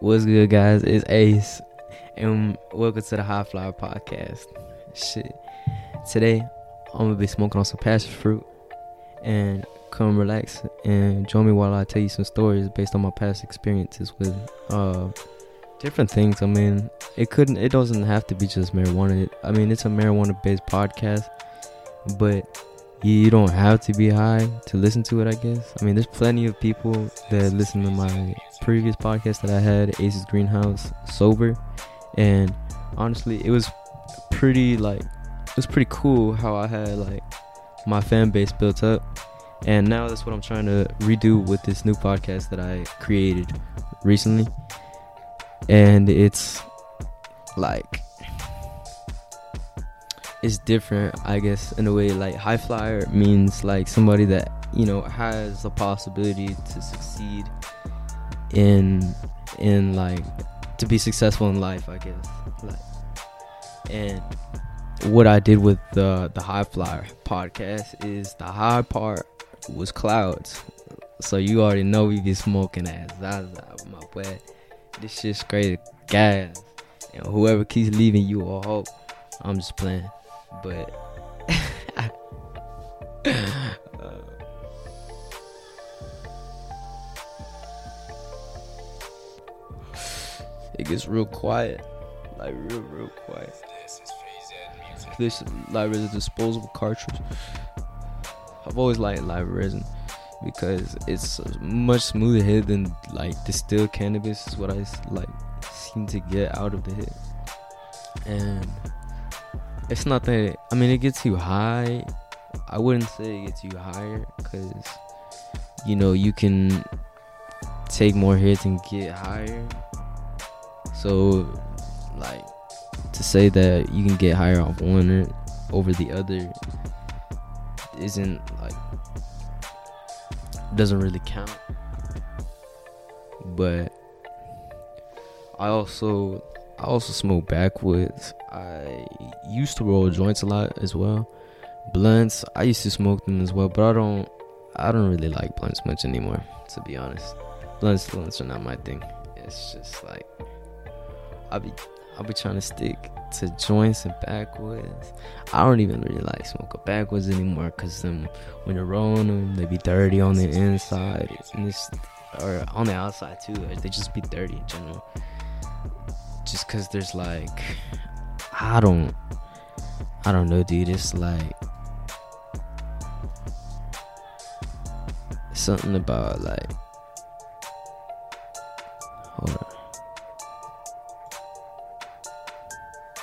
What's good, guys? It's Ace, and welcome to the High Flyer Podcast. Shit, today I'm gonna be smoking on some passion fruit, and come relax and join me while I tell you some stories based on my past experiences with uh different things. I mean, it couldn't, it doesn't have to be just marijuana. I mean, it's a marijuana-based podcast, but you don't have to be high to listen to it, I guess. I mean, there's plenty of people that listen to my previous podcast that I had, Ace's Greenhouse, sober. And honestly, it was pretty, like, it was pretty cool how I had, like, my fan base built up. And now that's what I'm trying to redo with this new podcast that I created recently. And it's like it's different, I guess, in a way. Like high flyer means like somebody that you know has the possibility to succeed in in like to be successful in life, I guess. Like, and what I did with the the high flyer podcast is the high part was clouds. So you already know we be smoking ass Zaza, my boy. This shit's crazy, gas. And whoever keeps leaving you a hope, I'm just playing but it gets real quiet, like real, real quiet. This live resin disposable cartridge. I've always liked live resin because it's much smoother hit than like distilled cannabis is what I like seem to get out of the hit, and it's not that. I mean, it gets you high. I wouldn't say it gets you higher because you know you can take more hits and get higher. So, like to say that you can get higher off one over the other isn't like doesn't really count. But I also I also smoke backwoods. I used to roll joints a lot as well. Blunts, I used to smoke them as well, but I don't I don't really like blunts much anymore, to be honest. Blunts blunts are not my thing. It's just like I'll be I'll be trying to stick to joints and backwoods. I don't even really like smoking backwoods anymore because then when you're rolling them, they be dirty on the inside and it's, or on the outside too. They just be dirty in general just because there's like I don't I don't know, dude. It's like something about like hold on.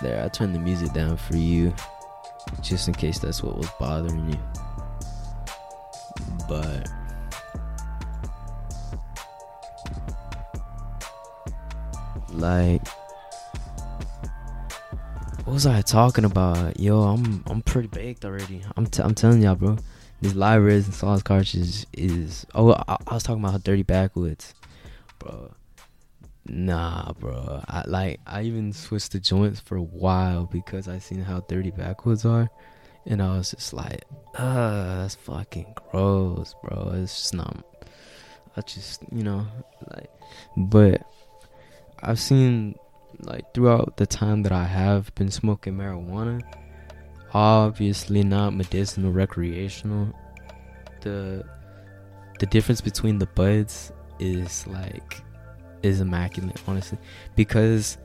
There, I turned the music down for you, just in case that's what was bothering you. But like what was I talking about? Yo, I'm I'm pretty baked already. I'm t- I'm telling y'all, bro. This live resin sauce cartridge is. Oh, I, I was talking about how dirty backwoods, bro. Nah, bro. I like I even switched the joints for a while because I seen how dirty backwoods are, and I was just like, ah, that's fucking gross, bro. It's just not. I just you know like, but I've seen like throughout the time that I have been smoking marijuana, obviously not medicinal, recreational. The the difference between the buds is like is immaculate, honestly, because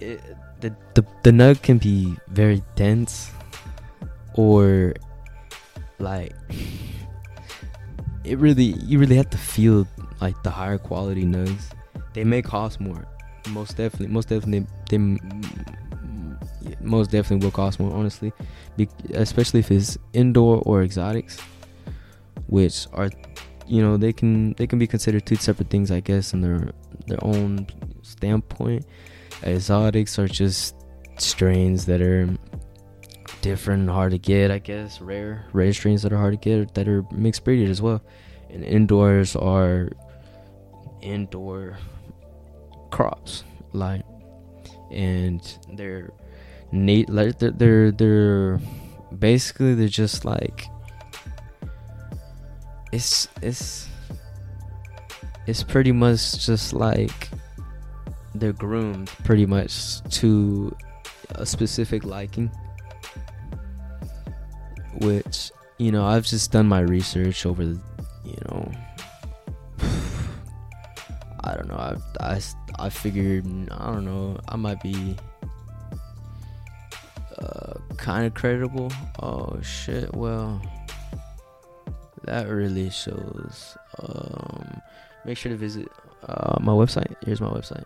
it, the the the nug can be very dense or like it really you really have to feel like the higher quality nugs. They may cost more most definitely, most definitely, they most definitely will cost more. Honestly, Be- especially if it's indoor or exotics, which are, you know, they can they can be considered two separate things, I guess, in their their own standpoint. Exotics are just strains that are different hard to get, I guess, rare rare strains that are hard to get that are mixed breeded as well. And indoors are indoor crops like and they're neat like they're, they're they're basically they're just like it's it's it's pretty much just like they're groomed pretty much to a specific liking which you know i've just done my research over the you know i don't know i i, I figured i don't know i might be uh, kind of credible oh shit well that really shows. Um make sure to visit uh, my website. Here's my website.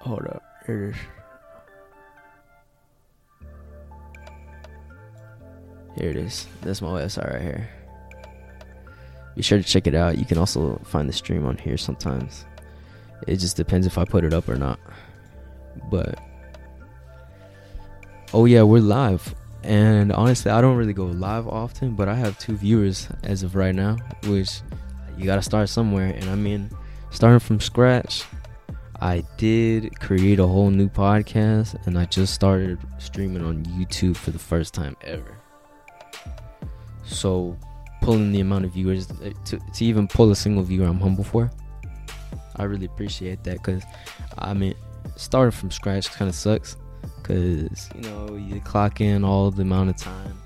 Hold up here it is. Here it is. That's my website right here. Be sure to check it out. You can also find the stream on here sometimes. It just depends if I put it up or not. But oh yeah, we're live. And honestly, I don't really go live often, but I have two viewers as of right now, which you got to start somewhere. And I mean, starting from scratch, I did create a whole new podcast and I just started streaming on YouTube for the first time ever. So, pulling the amount of viewers uh, to, to even pull a single viewer, I'm humble for. I really appreciate that because I mean, starting from scratch kind of sucks because you know you clock in all the amount of time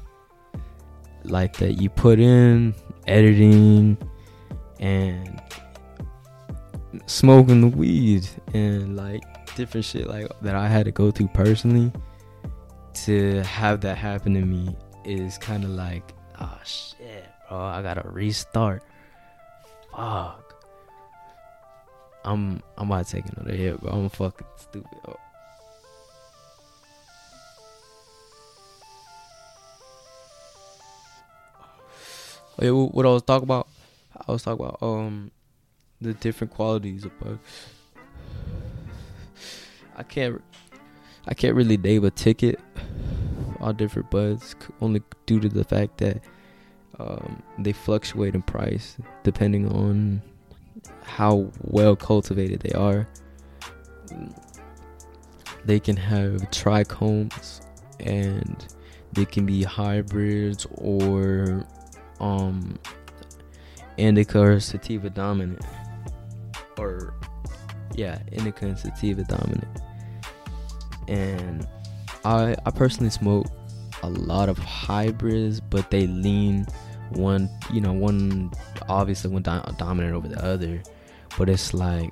like that you put in editing and smoking the weed and like different shit like that I had to go through personally to have that happen to me is kind of like oh shit, bro, I gotta restart. Fuck. I'm I'm about to take another hit, bro. I'm fucking stupid. Oh. Oh, yeah, what I was talking about, I was talking about um the different qualities of bugs. I can't I can't really name a ticket all different buds only due to the fact that um, they fluctuate in price depending on how well cultivated they are. They can have trichomes and they can be hybrids or um, indica or sativa dominant or yeah indica and sativa dominant and I I personally smoke a lot of hybrids, but they lean one, you know, one obviously one do- dominant over the other, but it's like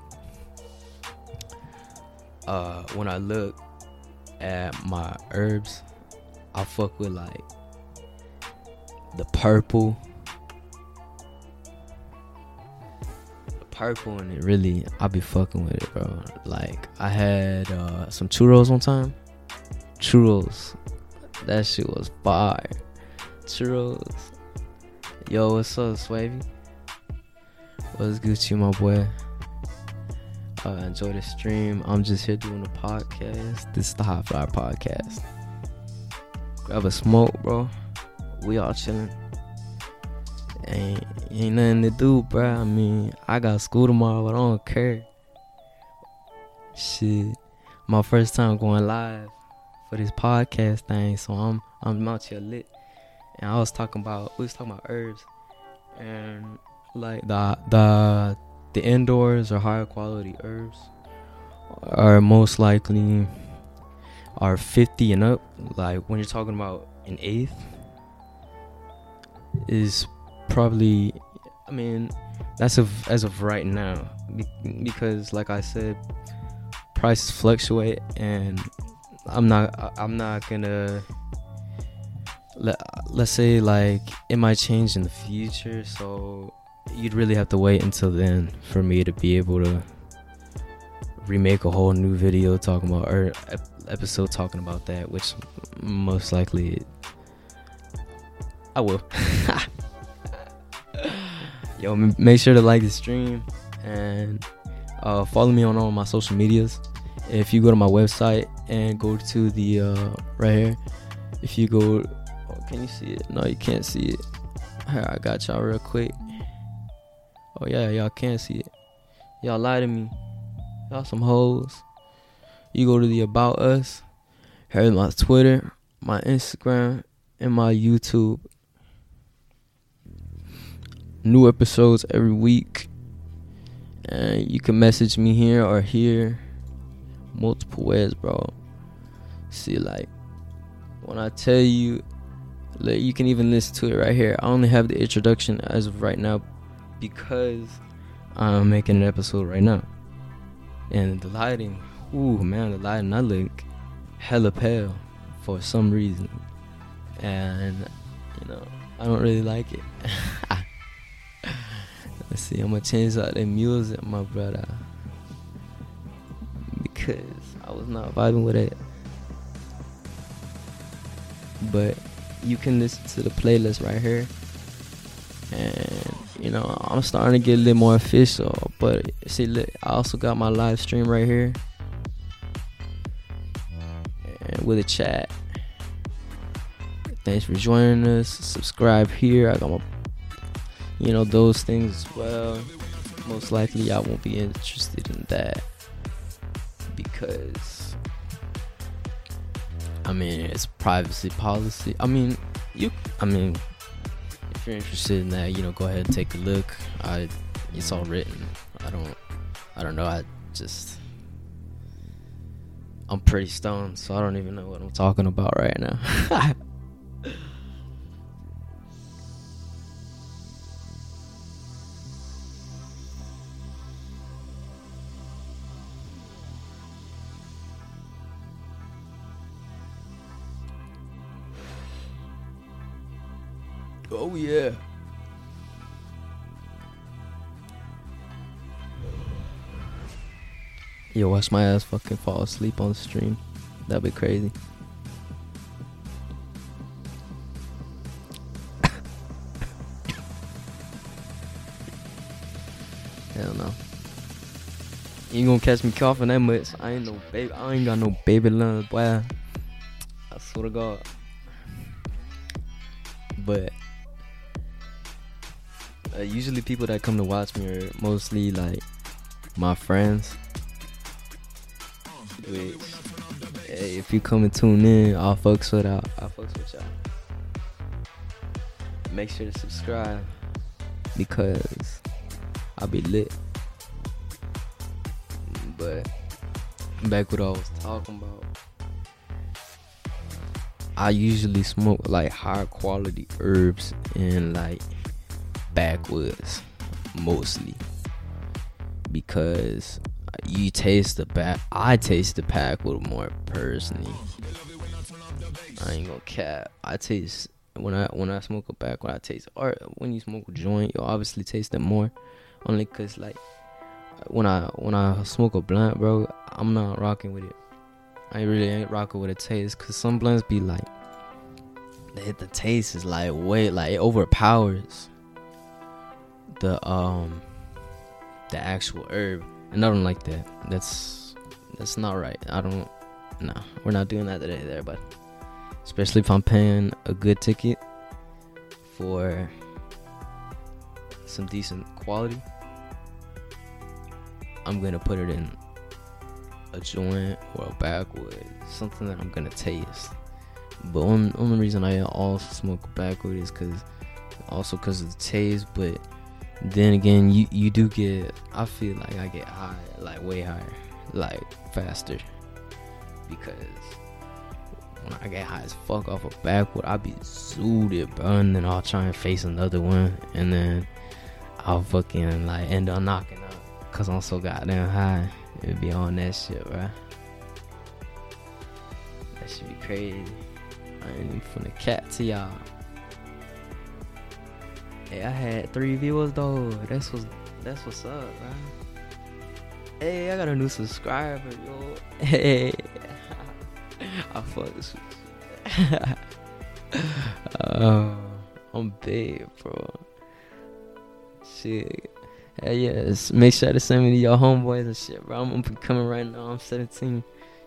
uh when I look at my herbs, I fuck with like the purple. The purple and it really I be fucking with it, bro. Like I had uh some churros one time churros. That shit was fire. Churros. Yo, what's up, Swavy? What's Gucci, my boy? Uh, enjoy the stream. I'm just here doing a podcast. This is the Hot Fire Podcast. Grab a smoke, bro. We all chilling. Ain't, ain't nothing to do, bro. I mean, I got school tomorrow, but I don't care. Shit. My first time going live for this podcast thing. So I'm I'm out here lit. And I was talking about we was talking about herbs and like the the the indoors or higher quality herbs are most likely are 50 and up like when you're talking about an eighth is probably i mean that's of as of right now because like i said prices fluctuate and I'm not I'm not gonna let let's say like it might change in the future so you'd really have to wait until then for me to be able to remake a whole new video talking about or episode talking about that which most likely I will. Yo make sure to like the stream and uh, follow me on all my social medias if you go to my website and go to the uh, right here if you go oh, can you see it? No you can't see it. I got y'all real quick. Oh yeah y'all can't see it. Y'all lie to me. Y'all some hoes. You go to the about us here's my twitter my instagram and my youtube. New episodes every week. And you can message me here or here multiple ways, bro. See, like, when I tell you, like, you can even listen to it right here. I only have the introduction as of right now because I'm making an episode right now. And the lighting, ooh, man, the lighting, I look hella pale for some reason. And, you know, I don't really like it. Let's see, I'm gonna change out the music, my brother. Because I was not vibing with it. But you can listen to the playlist right here. And you know, I'm starting to get a little more official. But see, look, I also got my live stream right here. And with a chat. Thanks for joining us. Subscribe here. I got my you know, those things as well. Most likely, I won't be interested in that because I mean, it's privacy policy. I mean, you. I mean, if you're interested in that, you know, go ahead and take a look. I, it's all written. I don't, I don't know. I just, I'm pretty stoned, so I don't even know what I'm talking about right now. Yo, watch my ass fucking fall asleep on the stream. That'd be crazy. Hell no. You ain't gonna catch me coughing that much. I ain't no baby. I ain't got no baby lungs, boy. I swear to God. But uh, usually people that come to watch me are mostly like my friends. Which, hey, if you come and tune in, I'll fucks with y'all. I'll fucks with y'all. Make sure to subscribe because I'll be lit. But back what I was talking about. I usually smoke like high quality herbs and like backwoods mostly because you taste the back. I taste the backwood more personally. I ain't gonna cap. I taste when I when I smoke a pack. when I taste or when you smoke a joint, you obviously taste it more. Only cause like when I when I smoke a blunt, bro, I'm not rocking with it. I really ain't rocking with the taste. Cause some blunts be like, the, the taste is like way like it overpowers the um the actual herb, and I don't like that. That's that's not right. I don't. Nah, we're not doing that today, there, but especially if I'm paying a good ticket for some decent quality, I'm gonna put it in a joint or a backwood, something that I'm gonna taste. But one only reason I also smoke backwood is because also because of the taste, but then again, you you do get. I feel like I get high, like way higher, like faster, because when I get high as fuck off a backwood, I be zooted, bro. And then I'll try and face another one, and then I'll fucking like end up knocking out, cause I'm so goddamn high. It be on that shit, bro. That should be crazy. I ain't even from the cat to y'all. Hey, I had three viewers though. That's what's that's what's up, man. Hey, I got a new subscriber, yo. Hey, I fuck this. uh, I'm big, bro. Shit. Hey, yes. Make sure to send me to your homeboys and shit, bro. I'm, coming right now. I'm 17.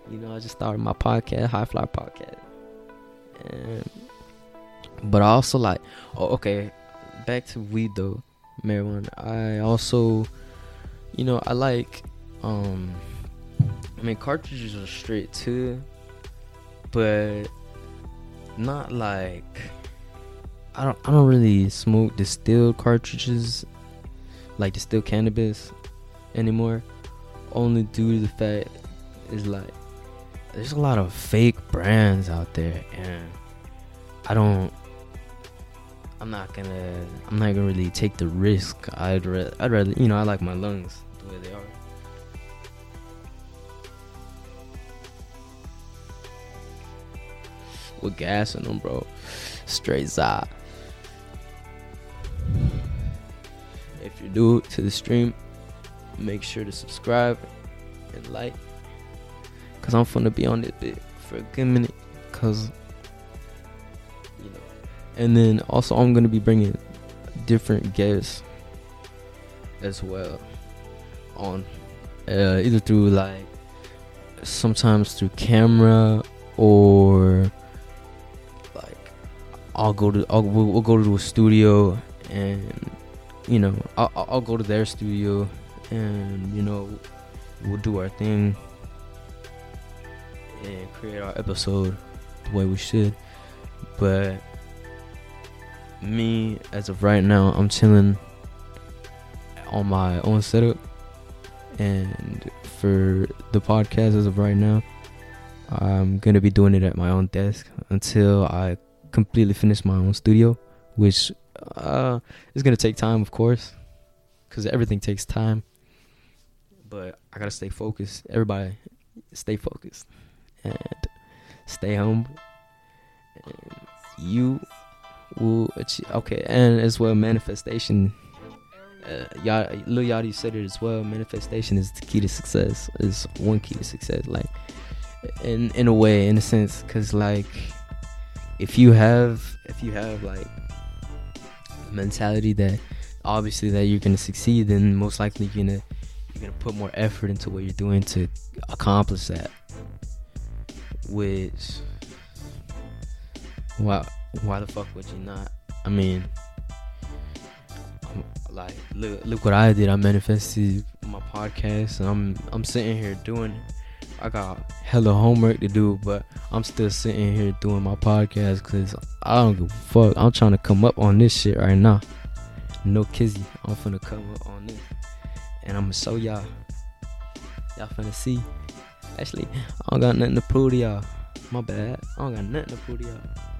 You know, I just started my podcast, High Fly Podcast. And, but I also like, oh, okay back to weed though, marijuana. I also, you know, I like, um, I mean, cartridges are straight too, but not like, I don't I don't really smoke distilled cartridges like distilled cannabis anymore. Only due to the fact is like there's a lot of fake brands out there and I don't I'm not gonna I'm not gonna really take the risk. I'd rather I'd rather you know I like my lungs the way they are. With gas in them, bro. Straight za. If you're new to the stream, make sure to subscribe and like. Cause I'm gonna be on this bit for a good minute. Cause. And then also I'm gonna be bringing different guests as well on uh, either through like sometimes through camera or like I'll go to I'll, we'll, we'll go to a studio and you know I'll, I'll go to their studio and you know we'll do our thing and create our episode the way we should. But me as of right now i'm chilling on my own setup. And for the podcast as of right now i'm gonna be doing it at my own desk until i completely finish my own studio which uh is gonna take time of course because everything takes time. But i gotta stay focused. Everybody stay focused and stay humble. And you will achieve okay and as well manifestation uh, Yachty, Lil Yachty said it as well. Manifestation is the key to success. Is one key to success. Like, in in a way, in a sense, because like, if you have if you have like mentality that obviously that you're gonna succeed, then most likely you're gonna you're gonna put more effort into what you're doing to accomplish that. Which, why why the fuck would you not? I mean like look look what I did. I manifested my podcast, and I'm I'm sitting here doing. I got hella homework to do, but I'm still sitting here doing my podcast because I don't give a fuck. I'm trying to come up on this shit right now. No kizzy, I'm finna come up on this, and I'ma show y'all. Y'all finna see. Actually, I don't got nothing to prove to y'all. My bad. I don't got nothing to prove to y'all.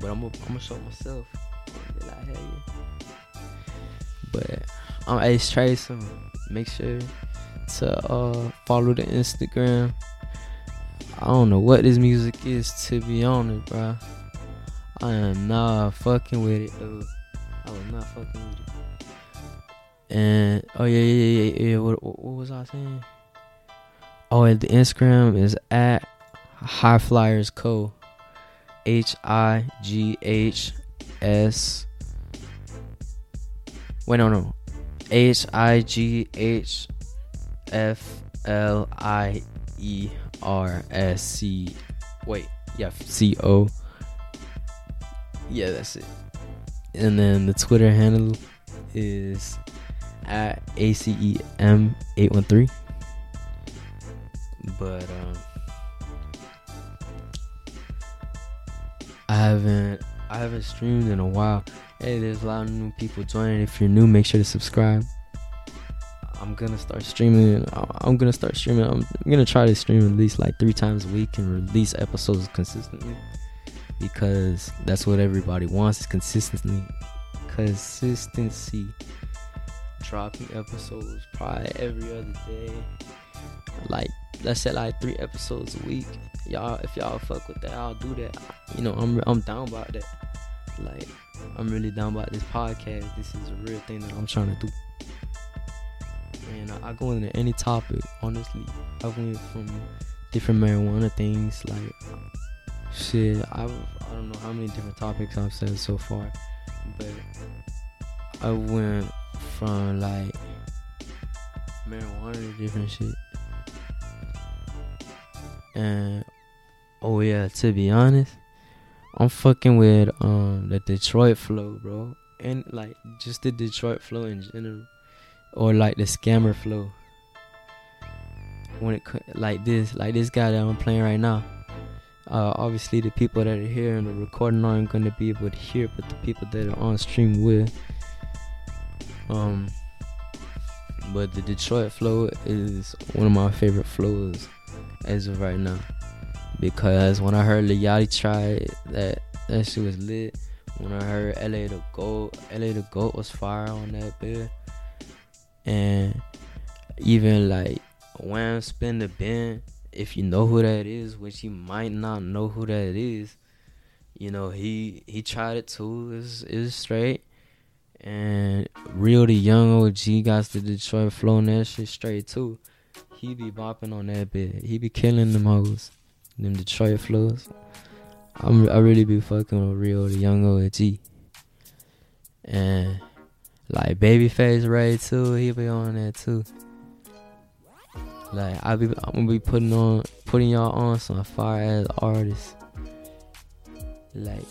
But I'm gonna show myself. Like, hey. But I'm Ace Trace, so make sure to uh, follow the Instagram. I don't know what this music is to be honest, bro. I am not fucking with it, though. I was not fucking with it. And oh yeah, yeah, yeah, yeah. What, what, what was I saying? Oh, the Instagram is at High Flyers Co. H I G H S. Wait, no, no. H I G H F L I E R S C. Wait, yeah, C O. Yeah, that's it. And then the Twitter handle is at ACEM813. But, um, I haven't I haven't streamed in a while. Hey, there's a lot of new people joining. If you're new, make sure to subscribe. I'm gonna start streaming. I'm gonna start streaming. I'm gonna try to stream at least like three times a week and release episodes consistently because that's what everybody wants is consistency. Consistency. Dropping episodes probably every other day. Like let's say like three episodes a week. Y'all, if y'all fuck with that, I'll do that. You know, I'm I'm down about that. Like, I'm really down about this podcast. This is a real thing that I'm trying to do. And I, I go into any topic, honestly. I went from different marijuana things, like shit. I've I don't know how many different topics I've said so far, but I went from like marijuana to different shit. And oh yeah, to be honest, I'm fucking with um the Detroit flow, bro, and like just the Detroit flow in general, or like the scammer flow. When it like this, like this guy that I'm playing right now, uh, obviously the people that are here in the recording aren't to be able to hear, but the people that are on stream will. Um, but the Detroit flow is one of my favorite flows as of right now because when I heard Lil Yachty try that, that shit was lit. When I heard LA the Goat, LA the Goat was fire on that bit, and even like Wham spin the bend if you know who that is, which you might not know who that is, you know he he tried it too. Is is straight, and Rio Da Young OG got the Detroit flow and that shit straight too. He be bopping on that bit. He be killing them hoes, them Detroit flows. I'm I really be fucking with Rio Da Young OG, and like Babyface Ray too. He be on that too. Like I be, I'm gonna be putting on, putting y'all on some fire ass artists. Like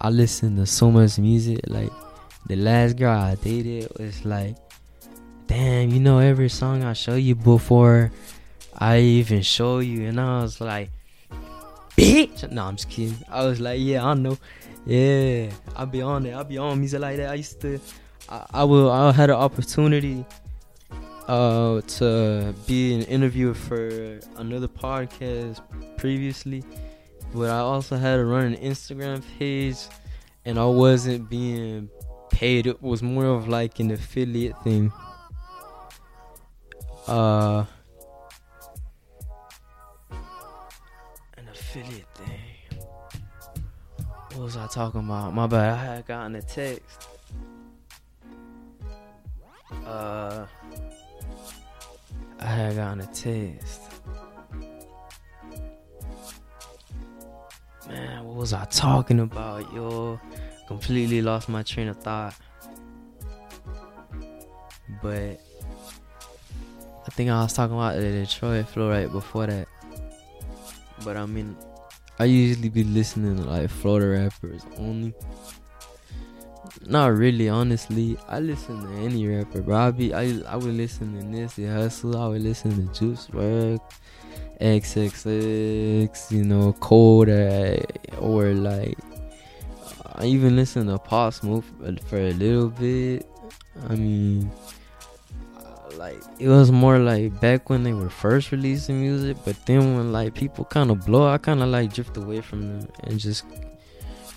I listen to so much music. Like the last girl I dated was like, damn, you know every song I show you before I even show you, and I was like, bitch. No, I'm just kidding. I was like, yeah, I know. Yeah, I'll be on it. I'll be on music like that. I used to. I, I will. I had an opportunity uh, to be an interviewer for another podcast previously, but I also had to run an Instagram page, and I wasn't being paid. It was more of like an affiliate thing. Uh, an affiliate thing. What was I talking about? My bad. I had gotten a text. Uh. I had gotten a test. Man, what was I talking about, yo? Completely lost my train of thought. But I think I was talking about the Detroit flow right before that. But I mean, I usually be listening to like Florida rappers only. Not really, honestly. I listen to any rapper, bro. I be I I would listen to Nipsey Hussle. I would listen to Juice WRLD, XXX, you know, Kodak, or like I even listen to Pop Smoke for a little bit. I mean, like it was more like back when they were first releasing music, but then when like people kind of blow, I kind of like drift away from them and just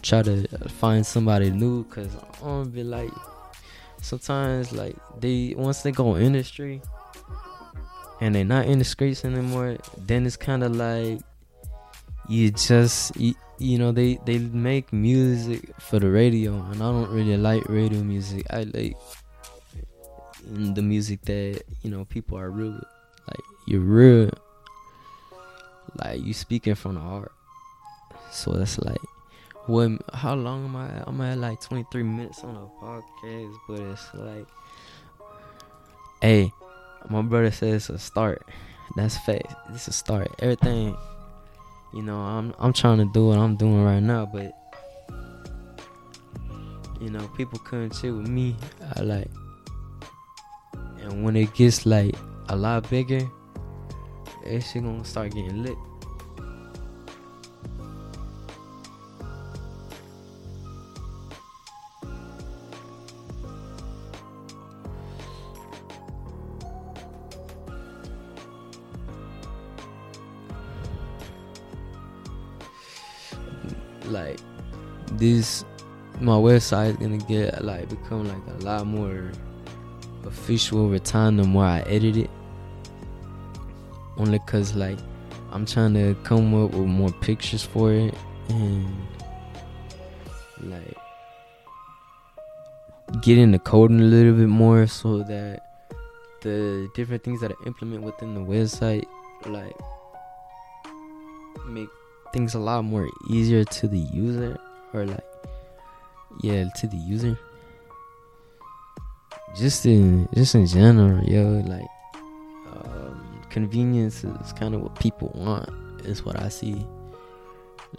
try to find somebody new because I don't be like sometimes like they once they go industry and they're not in the streets anymore then it's kind of like you just you, you know they they make music for the radio and i don't really like radio music. I like Mm, the music that you know people are real like you're real like you speaking from the heart so that's like what? How long am I? I'm at like 23 minutes on a podcast, but it's like, hey, my brother says it's a start. That's fact. It's a start. Everything, you know, I'm I'm trying to do what I'm doing right now, but you know, people couldn't chill with me. I like, and when it gets like a lot bigger, that shit gonna start getting lit. like this my website is gonna get like become like a lot more official time the more I edit it. Only cause like I'm trying to come up with more pictures for it and like get into coding a little bit more so that the different things that I implement within the website like make things a lot more easier to the user or like yeah to the user just in just in general yo like um, convenience is kind of what people want is what i see.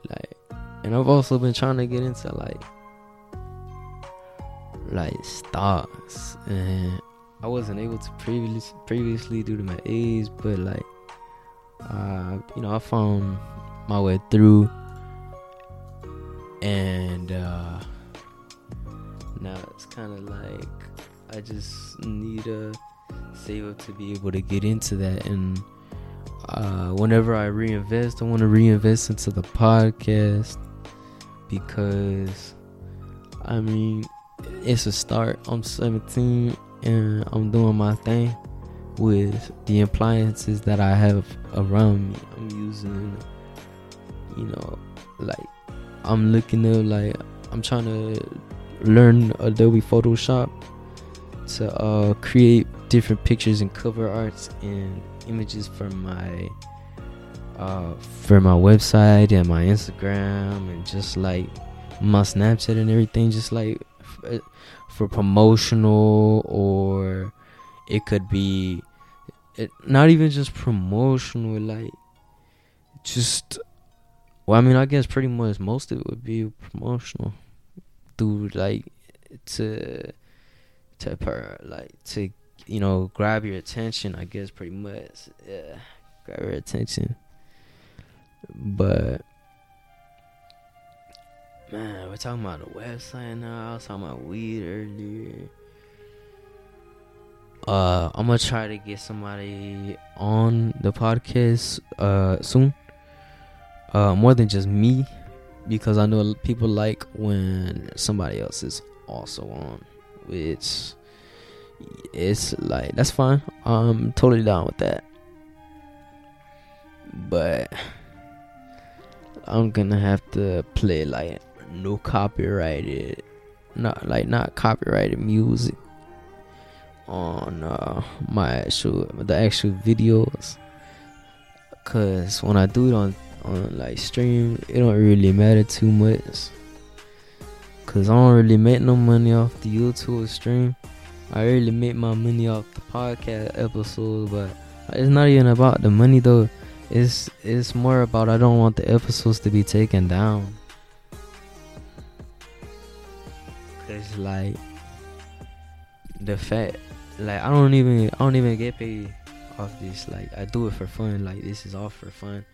Like and i've also been trying to get into like like stocks and i wasn't able to previously previously due to my age but like uh you know i found my way through, and uh, now it's kind of like I just need to save up to be able to get into that. And uh, whenever I reinvest, I want to reinvest into the podcast because I mean it's a start. I'm 17 and I'm doing my thing with the appliances that I have around me. I'm using, you know, like I'm looking at like I'm trying to learn Adobe Photoshop to uh, create different pictures and cover arts and images for my uh, for my website and my Instagram and just like my Snapchat and everything, just like f- for promotional or it could be it, not even just promotional, like just. Well, I mean, I guess pretty much most of it would be promotional, through like to to per like to you know grab your attention. I guess pretty much, yeah, grab your attention. But man, we're talking about the website now. I was talking about weed earlier. Uh, I'm gonna try to get somebody on the podcast uh soon. Uh, more than just me, because I know people like when somebody else is also on, which it's like that's fine. I'm totally down with that. But I'm gonna have to play like no copyrighted, not like not copyrighted music on uh, my actual the actual videos. Cause when I do it on on like stream, it don't really matter too much. Cause I don't really make no money off the YouTube stream. I really make my money off the podcast episodes, but it's not even about the money though. It's it's more about I don't want the episodes to be taken down. Cause like the fact, like I don't even I don't even get paid off this. Like I do it for fun. Like this is all for fun.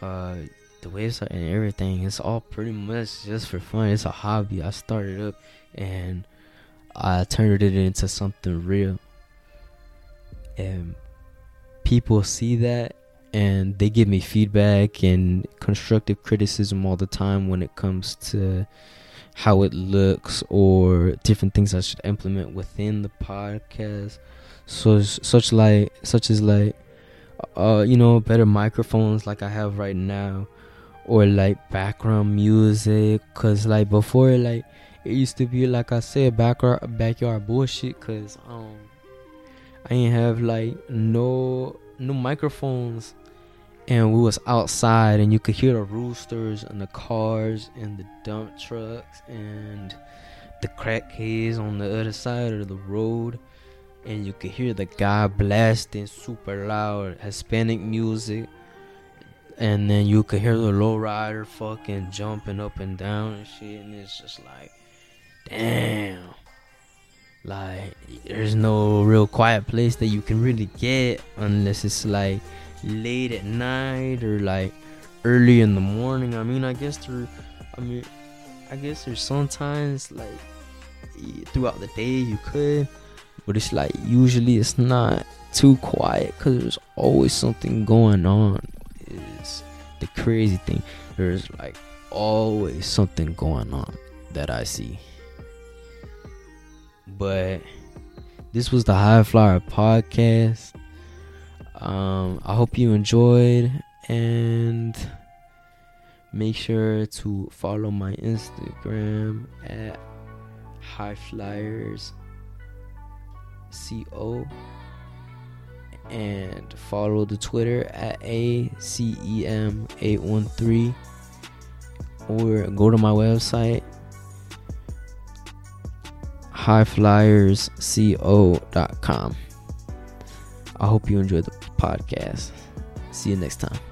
Uh, the website and everything, it's all pretty much just for fun. It's a hobby. I started up and I turned it into something real. And people see that and they give me feedback and constructive criticism all the time when it comes to how it looks or different things I should implement within the podcast. So such like such as like uh you know better microphones like I have right now or like background music cuz like before like it used to be like I said backyard backyard bullshit cuz um I ain't have like no no microphones. And we was outside and you could hear the roosters and the cars and the dump trucks and the crackheads on the other side of the road. And you could hear the guy blasting super loud Hispanic music and then you could hear the lowrider fucking jumping up and down and shit and it's just like damn like there's no real quiet place that you can really get unless it's like late at night or like early in the morning. I mean, I guess there, I mean, I guess there's sometimes like throughout the day you could, but it's like usually it's not too quiet because there's always something going on. The crazy thing. There's like always something going on that I see. But this was the High Flyer podcast. Um, I hope you enjoyed and make sure to follow my Instagram at High Flyers CO and follow the Twitter at ACEM813 or go to my website highflyersco.com. I hope you enjoyed the podcast. See you next time.